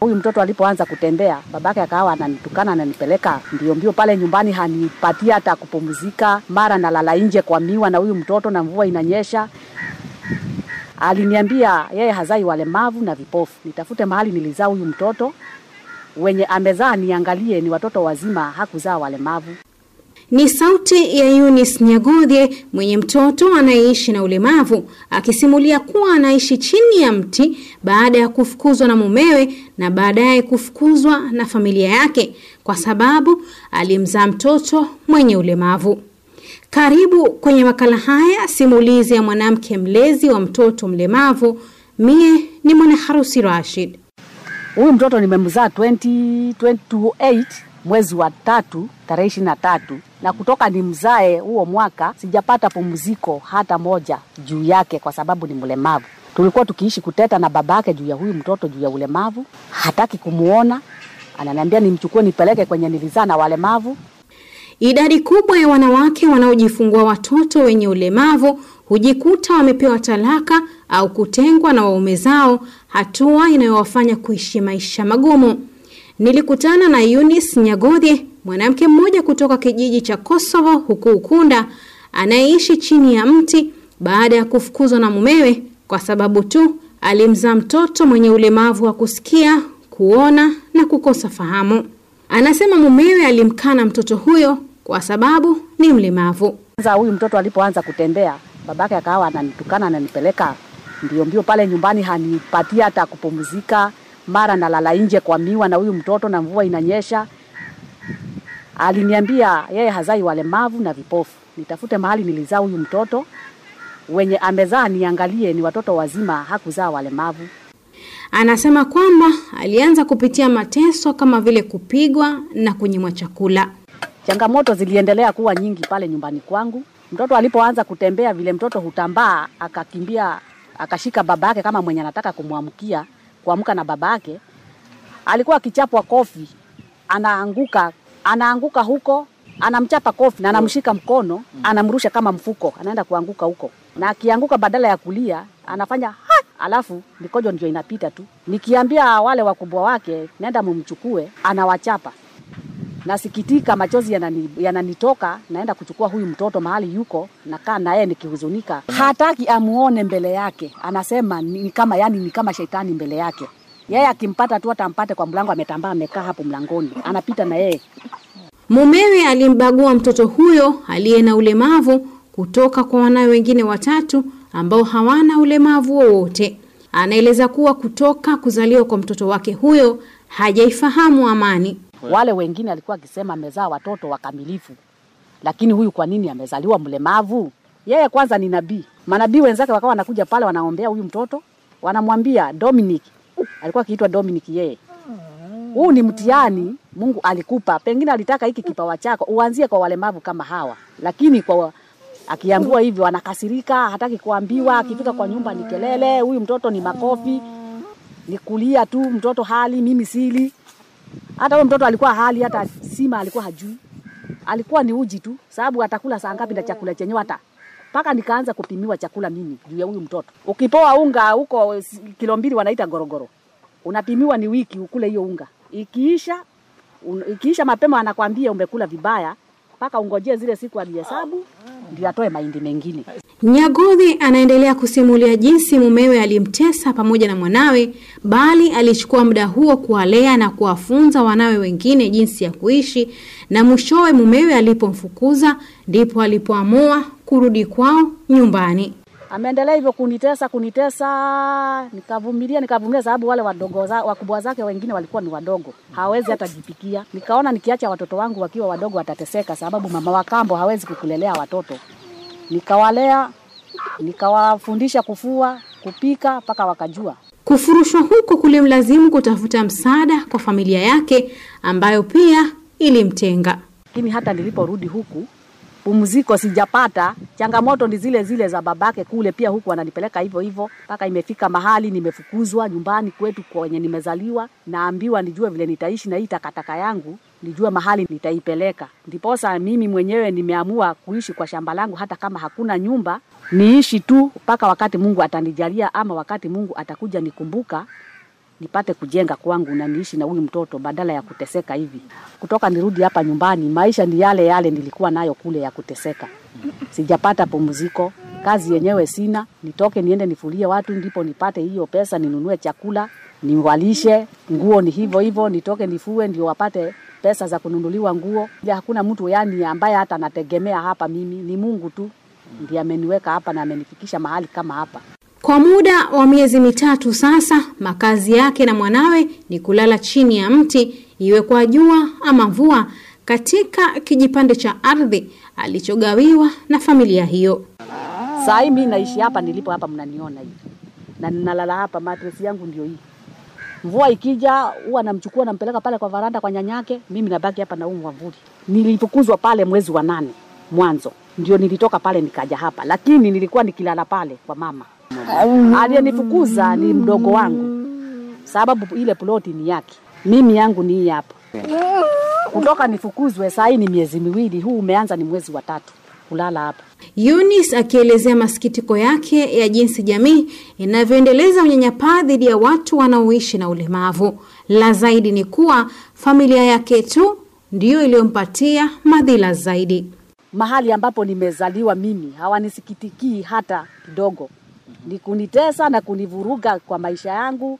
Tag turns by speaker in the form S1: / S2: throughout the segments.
S1: Huyu mtoto alipoanza kutembea, babake akawa ananitukana, ananipeleka mbio mbio pale nyumbani, hanipatia hata kupumzika. Mara nalala nje kwa miwa na huyu mtoto, na mvua inanyesha. Aliniambia yeye hazai walemavu na vipofu, nitafute mahali nilizaa huyu mtoto, wenye amezaa niangalie ni watoto wazima, hakuzaa walemavu.
S2: Ni sauti ya Eunice Nyagodhe mwenye mtoto anayeishi na ulemavu akisimulia kuwa anaishi chini ya mti baada ya kufukuzwa na mumewe na baadaye kufukuzwa na familia yake kwa sababu alimzaa mtoto mwenye ulemavu. Karibu kwenye makala haya simulizi ya mwanamke mlezi wa mtoto mlemavu. Mie ni mwana harusi Rashid.
S1: Huyu mtoto nimemzaa 2028 mwezi wa tatu tarehe ishirini na tatu na kutoka nimzae huo mwaka sijapata pumziko hata moja juu yake, kwa sababu ni mlemavu. Tulikuwa tukiishi kuteta na babake juu ya huyu mtoto, juu ya ulemavu. Hataki kumuona, ananiambia nimchukue nipeleke kwenye nilizaa na walemavu.
S2: Idadi kubwa ya wanawake wanaojifungua watoto wenye ulemavu hujikuta wamepewa talaka au kutengwa na waume zao, hatua inayowafanya kuishi maisha magumu. Nilikutana na Eunice Nyagodhi, mwanamke mmoja kutoka kijiji cha Kosovo huku Ukunda, anayeishi chini ya mti baada ya kufukuzwa na mumewe kwa sababu tu alimzaa mtoto mwenye ulemavu wa kusikia, kuona na kukosa fahamu. Anasema mumewe alimkana mtoto huyo kwa sababu ni mlemavu.
S1: Kwanza huyu mtoto alipoanza kutembea, babake akawa ananitukana, ananipeleka mbio mbio pale nyumbani, hanipatia hata kupumzika. Mara nalala nje kwa miwa na huyu mtoto, na mvua inanyesha. Aliniambia yeye hazai walemavu na vipofu, nitafute mahali nilizaa huyu mtoto, wenye amezaa niangalie ni watoto wazima, hakuzaa walemavu.
S2: Anasema kwamba alianza kupitia mateso kama vile kupigwa na kunyimwa chakula.
S1: Changamoto ziliendelea kuwa nyingi pale nyumbani kwangu. Mtoto alipoanza kutembea, vile mtoto hutambaa, akakimbia akashika babake kama mwenye anataka kumwamkia kuamka na babake, alikuwa akichapwa kofi, anaanguka anaanguka huko, anamchapa kofi na anamshika mkono, anamrusha kama mfuko, anaenda kuanguka huko, na akianguka badala ya kulia anafanya ha! alafu mikojo ndio inapita tu. Nikiambia wale wakubwa wake nenda mumchukue, anawachapa. Nasikitika, machozi yanani, yananitoka. Naenda kuchukua huyu mtoto mahali yuko, nakaa na yeye nikihuzunika. Hataki amuone mbele yake, anasema ni kama yani ni kama shetani mbele yake. Yeye akimpata tu atampate kwa mlango, ametambaa amekaa hapo mlangoni, anapita na yeye.
S2: Mumewe alimbagua mtoto huyo aliye na ulemavu kutoka kwa wanawe wengine watatu ambao hawana ulemavu wowote. Anaeleza kuwa kutoka kuzaliwa kwa mtoto wake huyo hajaifahamu amani.
S1: Wale wengine alikuwa akisema amezaa watoto wakamilifu, lakini huyu kwa nini amezaliwa mlemavu? Yeye kwanza ni nabii. Manabii wenzake wakawa wanakuja pale, wanaombea huyu mtoto, wanamwambia Dominic, alikuwa akiitwa Dominic yeye. Huu ni mtihani Mungu alikupa, pengine alitaka hiki kipawa chako uanzie kwa walemavu kama hawa, lakini kwa akiambiwa hivyo anakasirika, hataki kuambiwa. Akifika kwa nyumba ni kelele, huyu mtoto ni makofi, ni kulia tu, mtoto hali, mimi sili. Hata huyo mtoto alikuwa hali, hata sima alikuwa hajui, alikuwa ni uji tu, sababu atakula saa ngapi na chakula chenyewe hata mpaka nikaanza kupimiwa chakula mimi juu ya huyu mtoto. Ukipoa unga huko kilo mbili wanaita gorogoro, unapimiwa ni wiki ukule hiyo unga. Ikiisha un, ikiisha mapema anakwambia umekula vibaya, mpaka ungojee zile siku alihesabu ndio atoe mahindi mengine.
S2: Nyagodhi anaendelea kusimulia jinsi mumewe alimtesa pamoja na mwanawe, bali alichukua muda huo kuwalea na kuwafunza wanawe wengine jinsi ya kuishi, na mwishowe mumewe alipomfukuza ndipo alipoamua kurudi kwao nyumbani.
S1: Ameendelea hivyo kunitesa kunitesa, nikavumilia nikavumilia, sababu wale wadogo za, wakubwa zake wengine walikuwa ni wadogo, hawezi hata jipikia. Nikaona nikiacha watoto wangu wakiwa wadogo watateseka, sababu mama wa kambo hawezi kukulelea watoto. Nikawalea, nikawafundisha kufua, kupika, mpaka wakajua.
S2: Kufurushwa huko kulimlazimu kutafuta msaada kwa familia yake ambayo pia ilimtenga.
S1: Lakini hata niliporudi huku pumziko sijapata. Changamoto ni zile zile za babake kule, pia huku wananipeleka hivyo hivyo, mpaka imefika mahali nimefukuzwa nyumbani kwetu kwenye nimezaliwa, naambiwa nijue vile nitaishi na hii takataka yangu, nijue mahali nitaipeleka. Ndiposa mimi mwenyewe nimeamua kuishi kwa shamba langu, hata kama hakuna nyumba, niishi tu mpaka wakati Mungu atanijalia, ama wakati Mungu atakuja nikumbuka nipate kujenga kwangu na niishi na huyu mtoto badala ya kuteseka hivi. Kutoka nirudi hapa nyumbani, maisha ni yale yale nilikuwa nayo kule ya kuteseka. Sijapata pumziko, kazi yenyewe sina, nitoke niende nifulie watu ndipo nipate hiyo pesa ninunue chakula, niwalishe, nguo ni hivyo hivyo, nitoke nifue ndio wapate pesa za kununuliwa nguo. Ya hakuna mtu yani ambaye hata nategemea hapa mimi, ni Mungu tu ndiye ameniweka hapa na amenifikisha mahali kama hapa.
S2: Kwa muda wa miezi mitatu sasa, makazi yake na mwanawe ni kulala chini ya mti, iwe kwa jua ama mvua, katika kijipande cha ardhi alichogawiwa na familia hiyo.
S1: Saa hii mimi naishi hapa nilipo hapa, mnaniona hivi na ninalala hapa, matresi yangu ndio hii. Mvua ikija huwa namchukua nampeleka pale kwa varanda kwa nyanyake, mimi nabaki hapa na huu mwavuli. Nilifukuzwa pale mwezi wa nane mwanzo, ndio nilitoka pale nikaja hapa, lakini nilikuwa nikilala pale kwa mama. Aliyenifukuza ni mdogo wangu, sababu ile ploti ni yake, mimi yangu ni hii hapa. Kutoka nifukuzwe saa hii ni miezi miwili, huu umeanza ni mwezi wa tatu kulala hapa.
S2: Eunice akielezea masikitiko yake ya jinsi jamii inavyoendeleza unyanyapaa dhidi ya watu wanaoishi na ulemavu. La zaidi ni kuwa familia yake tu ndiyo iliyompatia madhila zaidi.
S1: Mahali ambapo nimezaliwa mimi hawanisikitikii hata kidogo, ni kunitesa na kunivuruga kwa maisha yangu.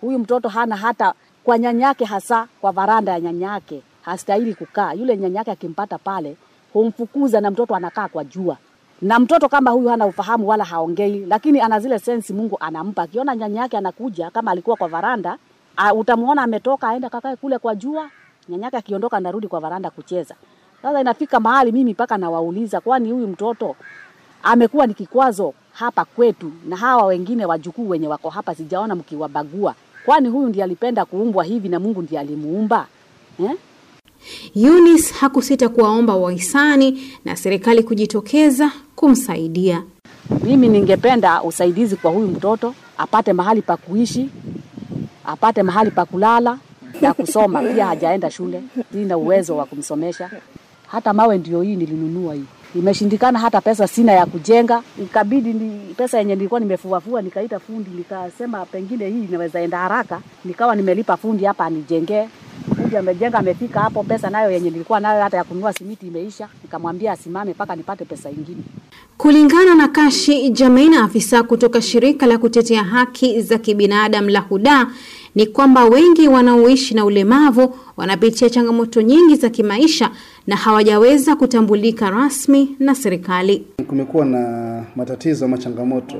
S1: Huyu mtoto hana hata kwa nyanyake, hasa kwa varanda ya nyanyake hastahili kukaa. Yule nyanyake akimpata pale humfukuza, na mtoto anakaa kwa jua. Na mtoto kama huyu hana ufahamu wala haongei, lakini ana zile sensi Mungu anampa. Akiona nyanyake anakuja, kama alikuwa kwa varanda, utamwona ametoka aenda kakae kule kwa jua. Nyanyake akiondoka, anarudi kwa varanda kucheza. Sasa inafika mahali mimi mpaka nawauliza, kwani huyu mtoto amekuwa ni kikwazo hapa kwetu, na hawa wengine wajukuu wenye wako hapa sijaona mkiwabagua. Kwani huyu ndiye alipenda kuumbwa hivi na Mungu ndiye alimuumba eh?
S2: Eunice hakusita kuwaomba wahisani na serikali kujitokeza kumsaidia.
S1: Mimi ningependa usaidizi kwa huyu mtoto, apate mahali pa kuishi, apate mahali pa kulala na kusoma. Pia hajaenda shule, sina uwezo wa kumsomesha. Hata mawe ndio hii nilinunua hii, imeshindikana. Hata pesa sina ya kujenga, ikabidi ni pesa yenye nilikuwa nimefuafua, nikaita fundi, nikasema pengine hii inaweza enda haraka, nikawa nimelipa fundi hapa anijengee fundi amejenga, amefika hapo. Pesa nayo yenye nilikuwa nayo hata ya kununua simiti imeisha, nikamwambia asimame mpaka nipate pesa ingine.
S2: Kulingana na Kashi Jamaina, afisa kutoka shirika la kutetea haki za kibinadamu la Huda, ni kwamba wengi wanaoishi na ulemavu wanapitia changamoto nyingi za kimaisha na hawajaweza kutambulika rasmi na serikali.
S3: Kumekuwa na matatizo ama changamoto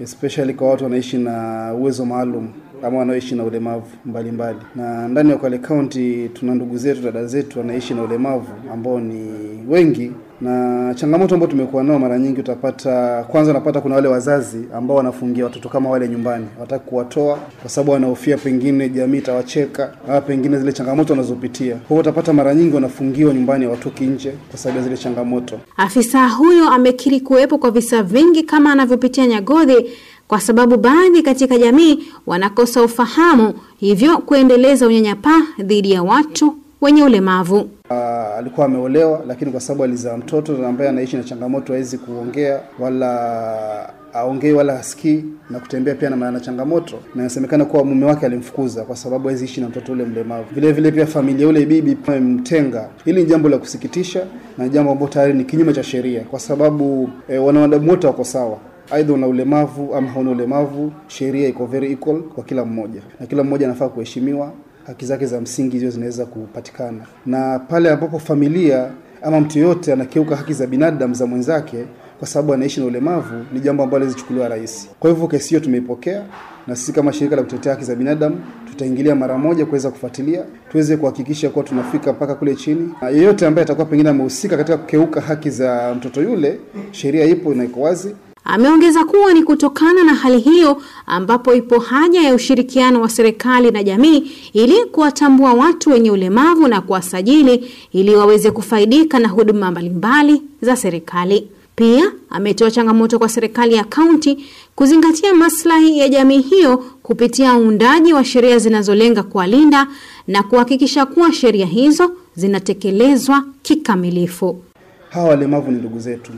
S3: especially kwa watu wanaishi na uwezo maalum ama wanaoishi na ulemavu mbalimbali mbali. Na ndani ya Kwale County tuna ndugu zetu, dada zetu wanaishi na ulemavu ambao ni wengi, na changamoto ambayo tumekuwa nao mara nyingi utapata, kwanza unapata kuna wale wazazi ambao wanafungia watoto kama wale nyumbani, hawataki kuwatoa kwa sababu wanahofia pengine jamii itawacheka ama pengine zile changamoto wanazopitia. Kwa hiyo utapata mara nyingi wanafungiwa nyumbani, hawatoki nje kwa sababu ya zile changamoto.
S2: Afisa huyo amekiri kuwepo kwa visa vingi kama anavyopitia Nyagodhi kwa sababu baadhi katika jamii wanakosa ufahamu, hivyo kuendeleza unyanyapaa dhidi ya watu wenye ulemavu.
S3: Uh, alikuwa ameolewa lakini kwa sababu alizaa mtoto ambaye anaishi na changamoto, hawezi kuongea wala aongei wala hasikii na kutembea pia na changamoto, na inasemekana kuwa mume wake alimfukuza kwa sababu hawezi ishi na mtoto ule mlemavu. Vile vile pia familia ule bibi amemtenga. Hili ni jambo la kusikitisha na jambo ambalo tayari ni kinyume cha sheria, kwa sababu eh, wanadamu wote wako sawa Aidha una ulemavu ama hauna ulemavu, sheria iko very equal kwa kila mmoja, na kila mmoja anafaa kuheshimiwa, haki zake za msingi hizo zinaweza kupatikana. Na pale ambapo familia ama mtu yoyote anakiuka haki za binadamu za mwenzake kwa sababu anaishi na ulemavu, ni jambo ambalo lizichukuliwa rahisi. Kwa hivyo kesi hiyo tumeipokea, na sisi kama shirika la kutetea haki za binadamu tutaingilia mara moja kuweza kufuatilia, tuweze kuhakikisha kuwa tunafika mpaka kule chini, na yeyote ambaye atakuwa pengine amehusika katika kukeuka haki za mtoto yule, sheria ipo na iko wazi
S2: Ameongeza kuwa ni kutokana na hali hiyo ambapo ipo haja ya ushirikiano wa serikali na jamii ili kuwatambua watu wenye ulemavu na kuwasajili ili waweze kufaidika na huduma mbalimbali za serikali. Pia ametoa changamoto kwa serikali ya kaunti kuzingatia maslahi ya jamii hiyo kupitia uundaji wa sheria zinazolenga kuwalinda na kuhakikisha kuwa sheria hizo zinatekelezwa kikamilifu.
S3: Hawa walemavu ni ndugu zetu,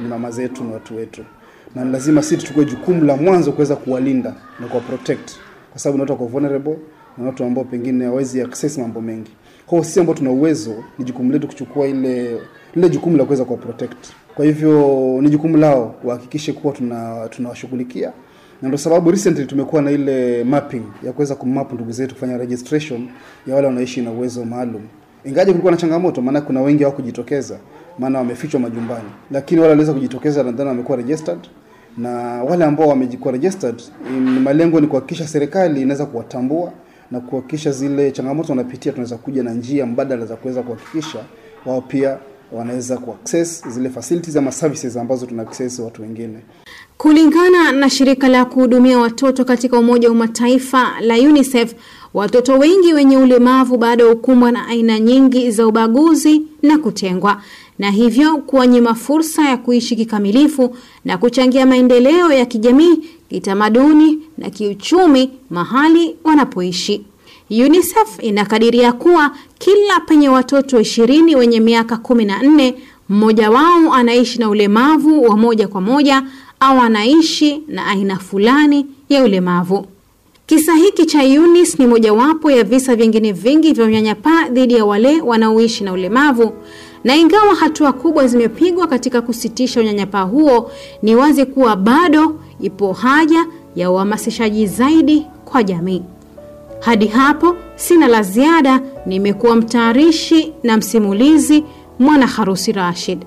S3: ni mama zetu, ni watu wetu, na lazima sisi tuchukue jukumu la mwanzo kuweza kuwalinda na kuwa protect, kwa sababu watu wako vulnerable na watu ambao pengine hawezi access mambo mengi. Kwa hiyo sisi ambao tuna uwezo, ni jukumu letu kuchukua ile lile jukumu la kuweza kuwa protect. Kwa hivyo ni jukumu lao kuhakikisha kuwa tuna tunawashughulikia, na ndio sababu recently tumekuwa na ile mapping ya kuweza kumap ndugu zetu kufanya registration ya wale wanaishi na uwezo maalum. Ingaje kulikuwa na changamoto, maana kuna wengi hawakujitokeza, maana wamefichwa majumbani, lakini wale waliweza kujitokeza, nadhani wamekuwa registered. Na wale ambao wamekuwa registered, malengo ni kuhakikisha serikali inaweza kuwatambua na kuhakikisha zile changamoto wanapitia, tunaweza kuja na njia mbadala za kuweza kuhakikisha wao pia wanaweza kuaccess zile facilities ama services ambazo tuna access watu wengine.
S2: Kulingana na shirika la kuhudumia watoto katika Umoja wa Mataifa la UNICEF, watoto wengi wenye ulemavu bado hukumbwa na aina nyingi za ubaguzi na kutengwa, na hivyo kuwanyima fursa ya kuishi kikamilifu na kuchangia maendeleo ya kijamii, kitamaduni na kiuchumi mahali wanapoishi. UNICEF inakadiria kuwa kila penye watoto ishirini wenye miaka kumi na nne mmoja wao anaishi na ulemavu wa moja kwa moja au anaishi na aina fulani ya ulemavu. Kisa hiki cha Eunice ni mojawapo ya visa vingine vingi vya unyanyapaa dhidi ya wale wanaoishi na ulemavu, na ingawa hatua kubwa zimepigwa katika kusitisha unyanyapaa huo, ni wazi kuwa bado ipo haja ya uhamasishaji zaidi kwa jamii. Hadi hapo sina la ziada. Nimekuwa mtayarishi na msimulizi Mwana Harusi Rashid.